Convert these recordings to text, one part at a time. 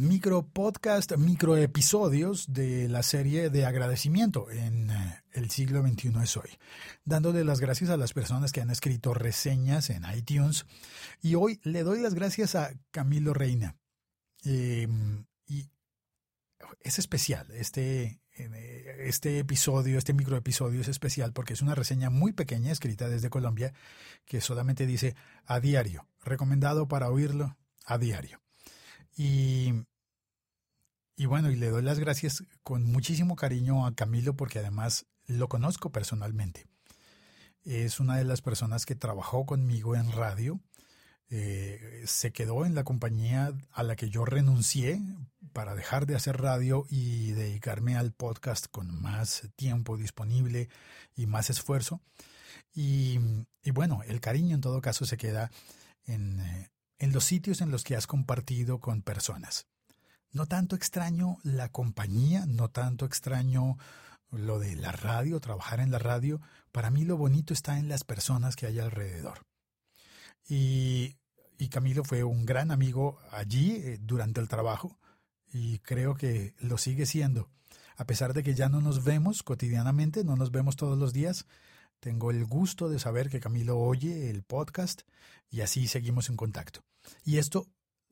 micro podcast, micro episodios de la serie de agradecimiento en eh, el siglo XXI es hoy, dándole las gracias a las personas que han escrito reseñas en iTunes. Y hoy le doy las gracias a Camilo Reina. Em, y es especial este, eh, este episodio, este micro episodio es especial porque es una reseña muy pequeña escrita desde Colombia que solamente dice a diario, recomendado para oírlo a diario. Y y bueno, y le doy las gracias con muchísimo cariño a Camilo porque además lo conozco personalmente. Es una de las personas que trabajó conmigo en radio. Eh, se quedó en la compañía a la que yo renuncié para dejar de hacer radio y dedicarme al podcast con más tiempo disponible y más esfuerzo. Y, bueno, el cariño en todo caso se queda en, eh, en los sitios en los que has compartido con personas. No tanto extraño la compañía, no tanto extraño lo de la radio, trabajar en la radio. Para mí lo bonito está en las personas que hay alrededor. Y, Camilo fue un gran amigo allí eh, durante el trabajo y creo que lo sigue siendo. A pesar de que ya no nos vemos cotidianamente, no nos vemos todos los días, tengo el gusto de saber que Camilo oye el podcast y así seguimos en contacto. Y esto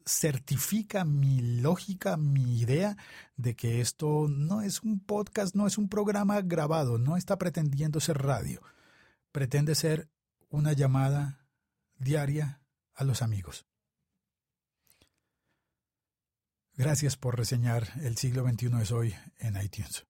certifica mi lógica, mi idea de que esto no es un podcast, no es un programa grabado, no está pretendiendo ser radio, pretende ser una llamada diaria a los amigos. Gracias por reseñar El siglo XXI es hoy en iTunes.